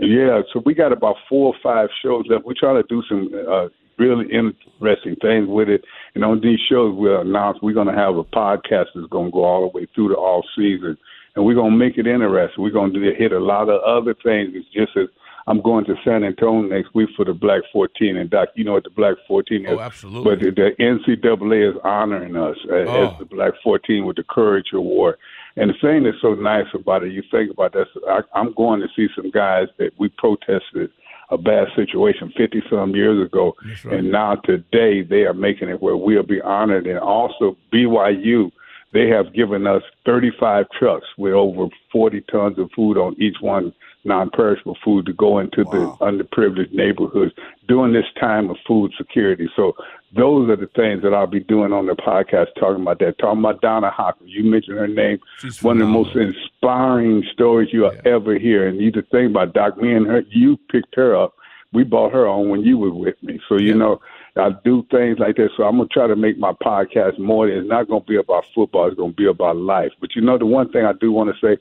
Yeah, so we got about four or five shows left. We're trying to do some uh, really interesting things with it. And on these shows, we'll announce we're going to have a podcast that's going to go all the way through the all season. And we're going to make it interesting. We're going to hit a lot of other things. It's just as I'm going to San Antonio next week for the Black 14. And Doc, you know what the Black 14 is? Oh, absolutely. But the, the NCAA is honoring us as, Oh. as the Black 14 with the Courage Award. And the thing that's so nice about it, you think about this, I, I'm going to see some guys that we protested a bad situation 50 some years ago, right. and now today they are making it where we'll be honored. And also BYU, they have given us 35 trucks with over 40 tons of food on each one non-perishable food to go into Wow. the underprivileged neighborhoods during this time of food security. So those are the things that I'll be doing on the podcast, talking about that. Talking about Donna Hopkins. You mentioned her name. She's One of the most inspiring stories you'll ever hear. And you just think about Doc, me and her, you picked her up. We bought her on when you were with me. So, you Yeah. know, I do things like that. So I'm going to try to make my podcast more. It's not going to be about football. It's going to be about life. But you know, the one thing I do want to say,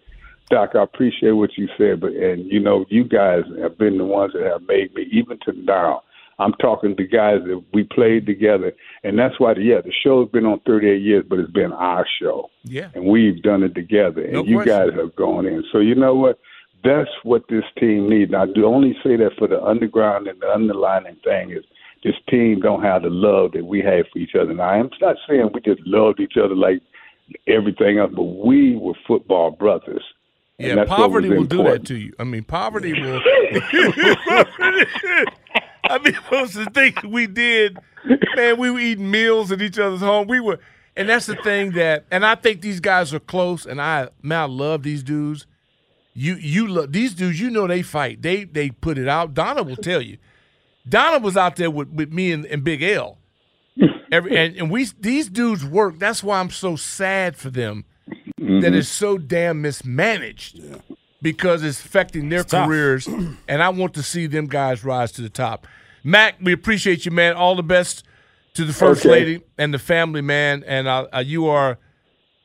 Doc, I appreciate what you said, but and you know, you guys have been the ones that have made me even to now. I'm talking to guys that we played together, and that's why, yeah, the show's been on 38 years, but it's been our show, Yeah. and we've done it together, and No you question. guys have gone in. So you know what? That's what this team needs. Now, I do only say that for the underground and the underlining thing is this team don't have the love that we have for each other. Now, I'm not saying we just loved each other like everything else, but we were football brothers. Yeah, poverty will do that to you. I mean, poverty will. I mean, of the things we did, man, we were eating meals at each other's home. We were, and that's the thing that, and I think these guys are close. And I, man, I love these dudes. You, you love these dudes. You know they fight. They, they put it out. Donna will tell you. Donna was out there with, with me and, and Big L. Every, and, and we these dudes work. That's why I'm so sad for them that it's so damn mismanaged because it's affecting their It's careers. and I want to see them guys rise to the top. Mac, we appreciate you, man. All the best to the first Okay. lady and the family, man. And uh, uh, you are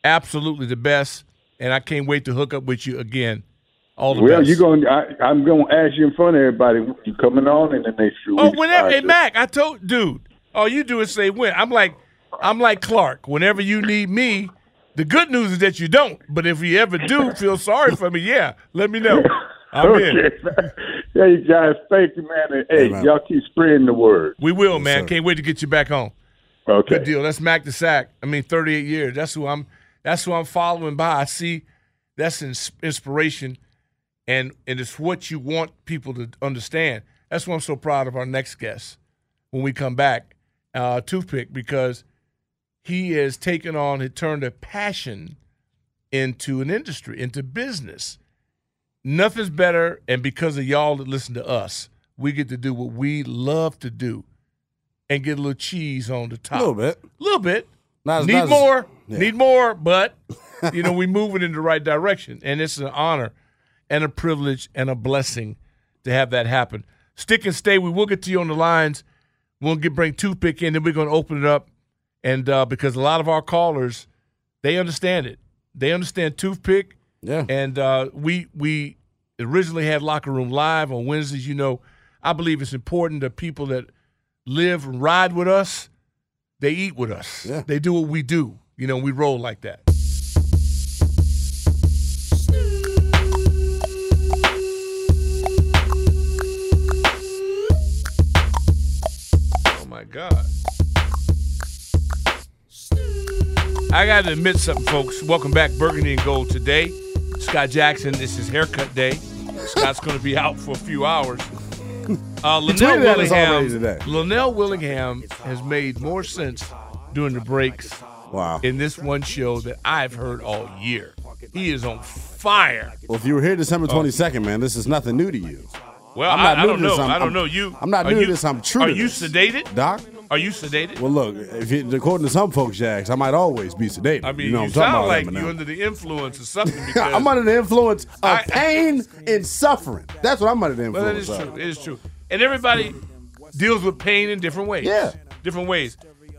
absolutely the best. And I can't wait to hook up with you again. All the Well, best. you're going. I, I'm going to ask you in front of everybody. You coming on in the next few Oh, weeks? whenever, hey, Mac, I told, dude, all you do is say when. I'm like, I'm like Clark. Whenever you need me, the good news is that you don't. But if you ever do feel sorry for me, yeah, let me know. I'm in. hey guys, thank you, man. And, hey, man. y'all keep spreading the word. We will, man. sir. Can't wait to get you back on. Okay. Good deal. That's Mac the Sack. I mean, 38 years. That's who I'm. That's who I'm following by. I see that's inspiration, and and it's what you want people to understand. That's why I'm so proud of our next guest when we come back, uh, Toothpick, because he has taken on, had turned a passion into an industry, into business. Nothing's better, and because of y'all that listen to us, we get to do what we love to do and get a little cheese on the top. A little bit. A little bit. Not as- Need not as- more. yeah. Need more, but you know, we moving in the right direction. And it's an honor and a privilege and a blessing to have that happen. Stick and stay. We will get to you on the lines. We'll get bring toothpick in, then we're gonna open it up. And uh, because a lot of our callers, they understand it. They understand toothpick. Yeah. And uh, we we originally had locker room live on Wednesdays. You know, I believe it's important that people that live and ride with us, they eat with us. Yeah. They do what we do. You know, we roll like that. Oh my God. I got to admit something, folks. Welcome back, Burgundy and Gold today. Scott Jackson, this is haircut day. Scott's going to be out for a few hours. Uh, Linnell tweeted at us already Willingham. Linnell Willingham has made more sense during the breaks Wow. in this one show that I've heard all year. He is on fire. Well, if you were here December 22nd, man, this is nothing new to you. Well, I'm not I new don't to know. this. I'm- I don't know. You. I'm not new to you- this. I'm true Are to you sedated? Doc? Are you sedated? Well, look, if you, according to some folks, Jax, I might always be sedated. I mean, you know you, I'm talking sound like you're under the influence of something. I'm under the influence of I- pain and suffering. That's what I'm under the Well, that influence is of. true. It is true. And everybody deals with pain in different ways. Yeah. Different ways.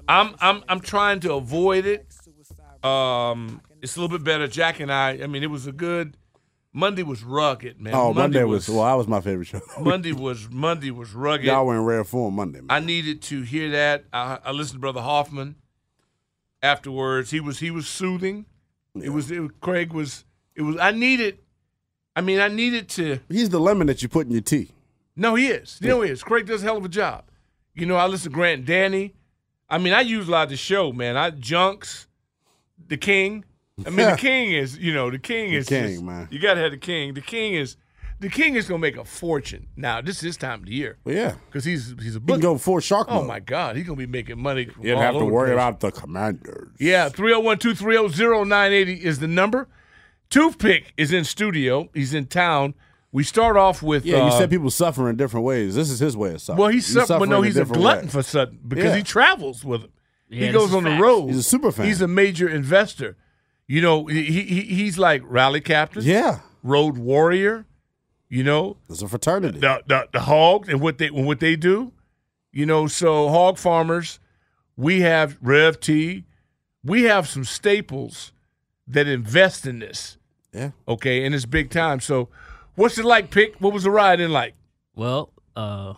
I'm I'm I'm trying to avoid it. Um, it's a little bit better. Jack and I. I mean, it was a good. Monday was rugged, man. Oh, Monday, was, well, that was my favorite show. Monday was Monday was rugged. Y'all were in rare form Monday. Man. I needed to hear that. I, I listened to Brother Hoffman afterwards. He was he was soothing. It was, it was Craig was it was I needed. I mean, I needed to. He's the lemon that you put in your tea. No, he is. You know he is. Craig does a hell of a job. You know, I listen to Grant and Danny. I mean, I use a lot of the show, man. I junks, the king. I mean, the king is, you know, the king The is king, just- man. You gotta have the king. The king is, the king is gonna make a fortune. Now, this is his time of the year Well, yeah. because he's he's a He can go full shark Oh mode. my God, he's gonna be making money. from You don't have to over the worry place. about the commanders. Yeah, 301-230-0980 is the number. Toothpick is in studio. He's in town. We start off with Yeah, you uh, said people suffer in different ways. This is his way of suffering. Well, he's, suff- but no, he's a different glutton ways. for sudden because Yeah. he travels with him. Yeah, he goes is on the road. He's a super fan. He's a major investor. You know, he, he he's like rally captain, Yeah. road warrior. You know, It's a fraternity. the the, the hogs and what they what they do. You know, so hog farmers, we have Rev T, we have some staples that invest in this. Yeah. Okay, and it's big time. So, what's it like, Pick? What was the ride in like? Well, uh,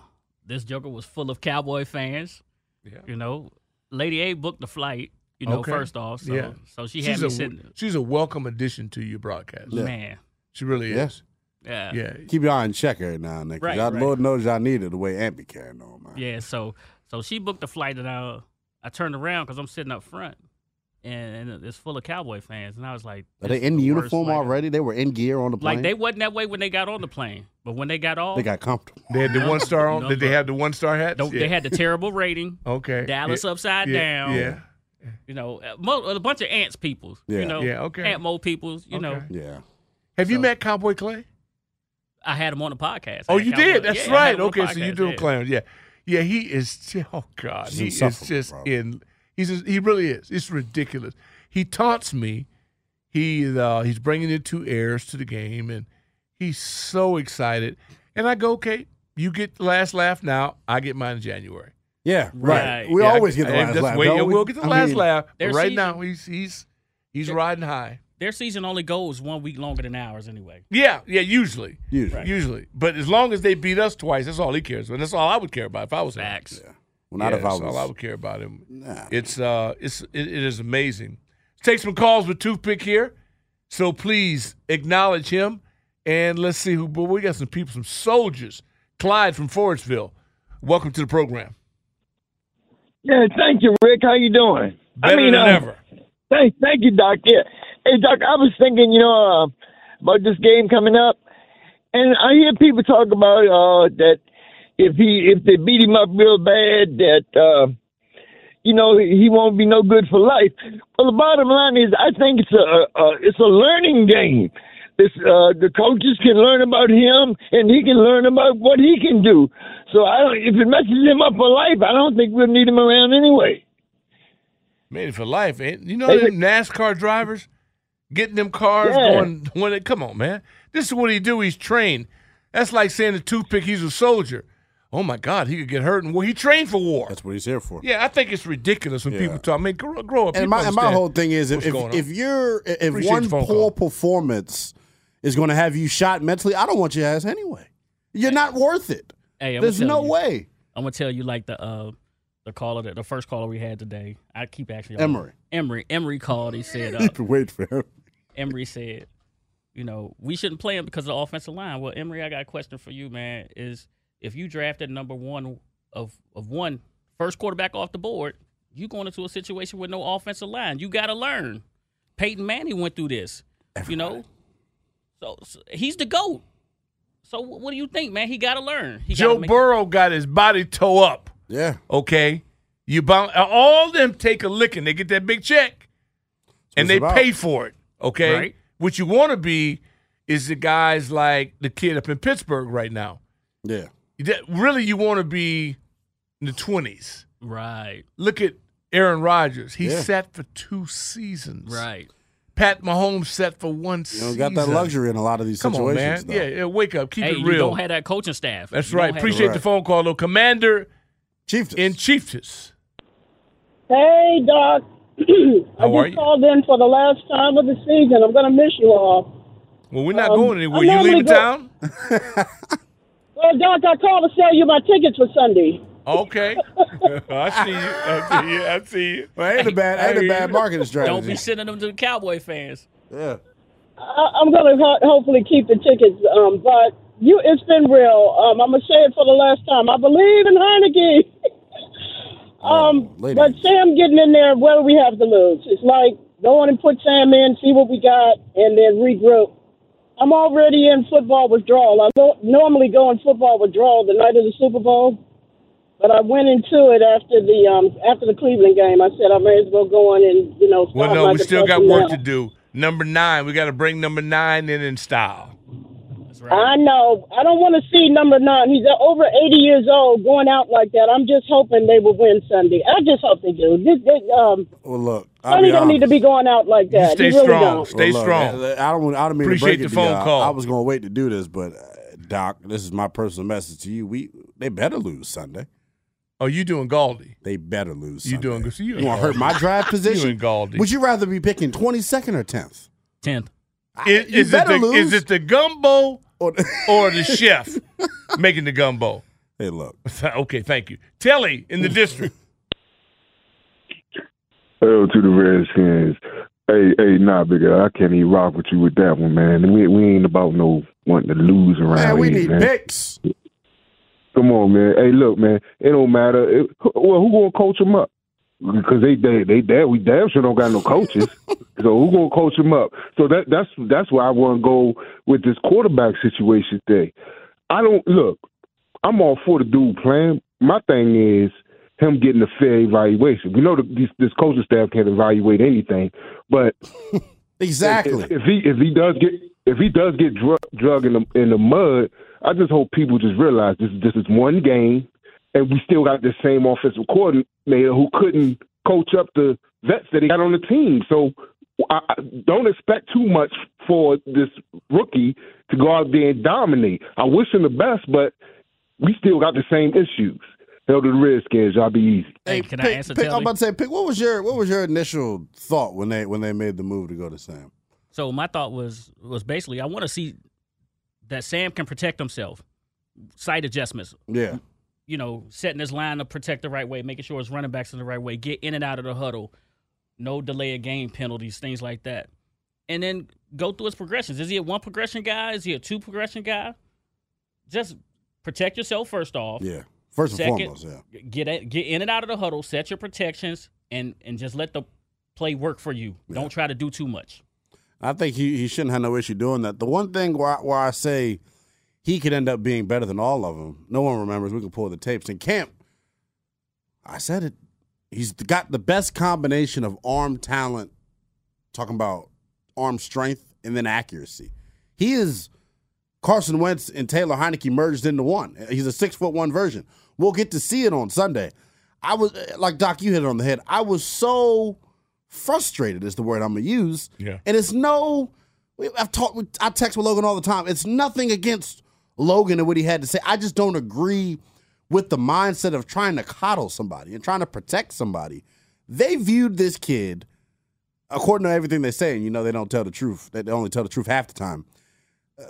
this Joker was full of Cowboy fans. Yeah. You know, Lady A booked the flight. You know, Okay. first off, so Yeah. so she she's had me a, sitting. She's a welcome addition to your broadcast. Yeah. Man, She really Yeah. is. yeah, Yeah. Keep your eye in check every now and then. 'cause Right, y'all, right. Lord knows y'all need it the way Ant be carrying on, man. yeah. So so she booked the flight, and I I turned around because I'm sitting up front, and, and it's full of Cowboy fans, and I was like, Are they in the worst uniform already? They were in gear on the plane. Like they wasn't that way when they got on the plane, but when they got off, They got comfortable. They had the one star on. Did they have the one star hats? Don't- they had the terrible rating. Okay. Dallas Yeah. upside Yeah. down. Yeah. You know, uh, a bunch of ants peoples. Yeah. You know, Yeah, okay. Ant Mo peoples. You know, Yeah. Have you met Cowboy Clay? I had him on the podcast. Oh, I had you Cowboy- did. That's yeah, right. him on the Okay, so you podcast, do yeah. Clarence. Yeah, yeah. He is. Oh God, He's he is just bro. in. He's just, he really is. It's ridiculous. He taunts me. He uh, he's bringing in two heirs to the game, and he's so excited. And I go, okay, you get the last laugh now. I get mine in January. Yeah, right. Right. We Yeah, I- always get the I- last just laugh. Wait, don't we? we'll get the I last mean, laugh. Right season- now, he's he's he's riding high. Their season only goes one week longer than ours anyway. Yeah, yeah, usually. Usually. Usually. But as long as they beat us twice, that's all he cares about. That's all I would care about if I was him. Facts. Well, not yeah, if I was. that's all I would care about him. It's uh, it's it, it is amazing. Take some calls with toothpick here, so please acknowledge him, and let's see who. But we got some people, some soldiers. Clyde from Forestville, welcome to the program. Yeah, thank you, Rick. How you doing? Better I mean, than uh, ever. Thank, thank you, Doc. Yeah, hey, Doc. I was thinking, you know, uh, about this game coming up, and I hear people talk about uh, that if he if they beat him up real bad, that uh, you know he won't be no good for life. Well, the bottom line is, I think it's a, a it's a learning game. This, uh, the coaches can learn about him, and he can learn about what he can do. So I don't, if it messes him up for life, I don't think we'll need him around anyway. Made it for life. Ain't, you know them NASCAR drivers getting them cars Yeah. going when they come on, man. This is what he do. He's trained. That's like saying the toothpick. He's a soldier. Oh my God, he could get hurt and well, he trained for war. That's what he's here for. Yeah, I think it's ridiculous when Yeah. people talk. I mean, grow, grow up. And my, and my whole thing is if if, if you're if Appreciate one poor call. performance is going to have you shot mentally, I don't want your ass anyway. You're not worth it. Hey, I'm There's no you. way. I'm gonna tell you like the uh the caller that the first caller we had today. I keep asking y'all. Emery. Emery. Emery called. He said. Uh, wait for him. Emery said, you know, we shouldn't play him because of the offensive line. Well, Emery, I got a question for you, man. Is if you drafted number one of of one first quarterback off the board, you going into a situation with no offensive line. You got to learn. Peyton Manning went through this. You know, so, so he's the goat. So what do you think, man? He got to learn. He Joe make- Burrow got his body toe up. Yeah. Okay. You bound uh, all them take a licking. They get that big check, and they about. pay for it. Okay. Right. What you want to be is the guys like the kid up in Pittsburgh right now. Yeah. That- Really, you want to be in the twenties. Right. Look at Aaron Rodgers. He Yeah. sat for two seasons. Right. Pat Mahomes set for one You season. don't got that luxury in a lot of these Come on, situations. man. Yeah, yeah, wake up. Keep hey, it you real. don't have that coaching staff. That's You don't right. Appreciate the phone call, though. Commander Chiefs. in Chiefs. Hey, Doc. I How are just you? called in for the last time of the season. I'm going to miss you all. Well, we're not Um, going anywhere. You leaving go- town? Well, Doc, I called to sell you my tickets for Sunday. Okay. I see you. I see you. I see you. Well, ain't a bad, ain't a bad marketing strategy. Don't be sending them to the Cowboy fans. Yeah. I, I'm going to ho- hopefully keep the tickets, um, but you, it's been real. Um, I'm going to say it for the last time. I believe in Heineke. um, lady. but Sam getting in there, what do we have to lose? It's like go on and put Sam in, see what we got, and then regroup. I'm already in football withdrawal. I don't normally go in football withdrawal the night of the Super Bowl, but I went into it after the um, after the Cleveland game. I said I may as well go on and you know. Well, no, we still got depression work now. to do. Number nine, we got to bring number nine in in style. I know. I don't want to see number nine. He's uh, over 80 years old going out like that. I'm just hoping they will win Sunday. I just hope they do. This, this, um, Well, look, I'll Sonny don't need to be going out like that. stay really strong. Don't. Stay Well, look, strong. I don't. I don't mean Appreciate to break the it phone y'all. call. I was going to wait to do this, but uh, Doc, this is my personal message to you. We they better lose Sunday. Oh, you doing Galdi? They better lose. You Sunday. doing good? So you You want to hurt my drive position? You and Galdi. Would you rather be picking twenty second or tenth? Tenth. Is, you is it better the, lose. is it the gumbo Or- or the chef making the gumbo? hey, look. okay, thank you. Telly in the district. Hell to the Redskins. Hey, hey, nah, big guy, I can't even rock with you with that one, man. We we ain't about no wanting to lose around Man, we here, need man. picks. Come on, man. Hey, look, man. It don't matter. It, well, who gonna coach them up? Because they they they damn we damn sure don't got no coaches. so who gonna coach them up? So that that's that's why I want to go with this quarterback situation thing. I don't look. I'm all for the dude playing. My thing is him getting a fair evaluation. We know that this, this coaching staff can't evaluate anything, but Exactly. if, if he if he does get if he does get drug drug in the in the mud, I just hope people just realize this this is one game, and we still got the same offensive coordinator who couldn't coach up the vets that he got on the team. So I, I don't expect too much for this rookie to go out there and dominate. I wish him the best, but we still got the same issues. Hell to the Redskins, y'all be easy. Hey, can I Pick, answer pick, I'm about to say, pick. What was your what was your initial thought when they when they made the move to go to Sam? So my thought was was basically I want to see that Sam can protect himself. Side adjustments. Yeah. you know, setting his line to protect the right way, making sure his running backs in the right way, get in and out of the huddle, no delay of game penalties, things like that. And then go through his progressions. Is he a one progression guy? Is he a two progression guy? Just protect yourself first off. Yeah. First and Second, foremost, yeah. Get at, get in and out of the huddle, set your protections, and and just let the play work for you. Don't try to do too much. I think he, he shouldn't have no issue doing that. The one thing where I, where I say he could end up being better than all of them, no one remembers. We can pull the tapes. And camp, I said it. He's got the best combination of arm talent, talking about arm strength and then accuracy. He is Carson Wentz and Taylor Heineke merged into one. He's a six foot one version. We'll get to see it on Sunday. I was like Doc, you hit it on the head. I was so frustrated is the word I'm gonna use. Yeah. And it's no I've talked with I text with Logan all the time. It's nothing against Logan and what he had to say. I just don't agree with the mindset of trying to coddle somebody and trying to protect somebody. They viewed this kid, according to everything they say, and you know they don't tell the truth. They only tell the truth half the time.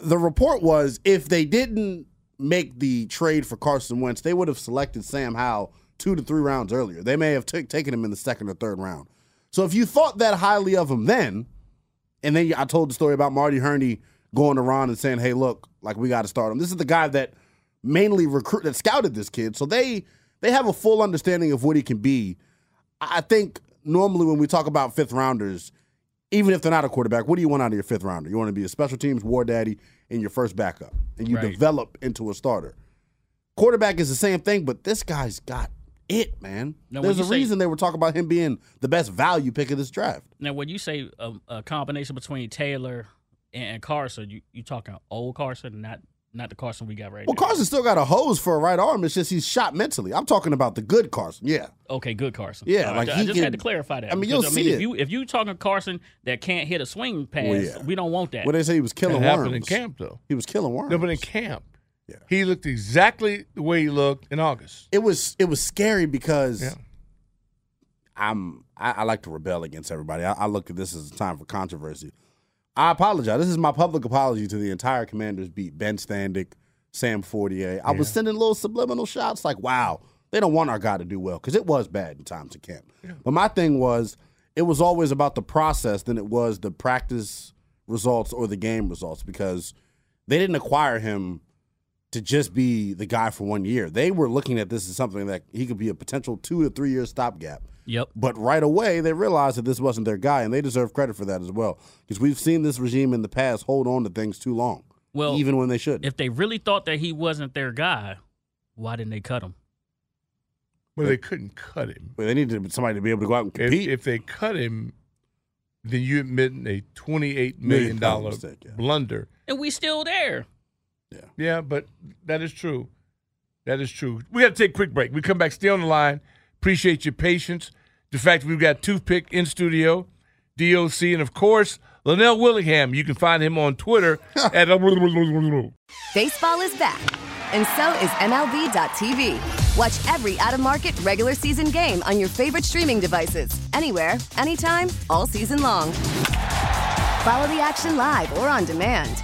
The report was if they didn't make the trade for Carson Wentz, they would have selected Sam Howell two to three rounds earlier. They may have t- taken him in the second or third round. So if you thought that highly of him then, and then I told the story about Marty Hurney going around and saying, "Hey, look, like we got to start him." This is the guy that mainly recruit that scouted this kid, so they they have a full understanding of what he can be. I think normally when we talk about fifth rounders, even if they're not a quarterback, what do you want out of your fifth rounder? You want to be a special teams war daddy and your first backup, and you Right. develop into a starter. Quarterback is the same thing, but this guy's got it, man. Now, There's a say- reason they were talking about him being the best value pick of this draft. Now, when you say a, a combination between Taylor and, and Carson, you you talking old Carson, not not the Carson we got right now. Well, now. Carson still got a hose for a right arm. It's just he's shot mentally. I'm talking about the good Carson. Yeah. Okay, good Carson. Yeah, All right, like I he just can- had to clarify that. I mean, you'll I mean, see if it. you if you talking Carson that can't hit a swing pass, Well, yeah. we don't want that. What they say he was killing That worms. in camp, though. He was killing worms. No, but in camp, he looked exactly the way he looked in August. it was it was scary because Yeah. I'm I, I like to rebel against everybody. I, I look at this as a time for controversy. I apologize. This is my public apology to the entire Commanders beat Ben Standig, Sam Fortier. I was sending little subliminal shots like, "Wow, they don't want our guy to do well," because it was bad in times of camp. But my thing was, it was always about the process than it was the practice results or the game results because they didn't acquire him to just be the guy for one year. They were looking at this as something that he could be a potential two to three year stopgap. Yep. But right away, they realized that this wasn't their guy, and they deserve credit for that as well. Because we've seen this regime in the past hold on to things too long, Well, even when they should. if they really thought that he wasn't their guy, why didn't they cut him? Well, they couldn't cut him. But they needed somebody to be able to go out and If, compete. if they cut him, then you admit a twenty-eight Million million dollar dollar mistake, yeah. blunder. And we still there. Yeah, but that is true. That is true. We got to take a quick break. We come back, stay on the line. Appreciate your patience. The fact we've got Toothpick in studio, DOC, and of course, Linnell Willingham. You can find him on Twitter at. Baseball is back, and so is MLB.tv. Watch every out of market regular season game on your favorite streaming devices, anywhere, anytime, all season long. Follow the action live or on demand.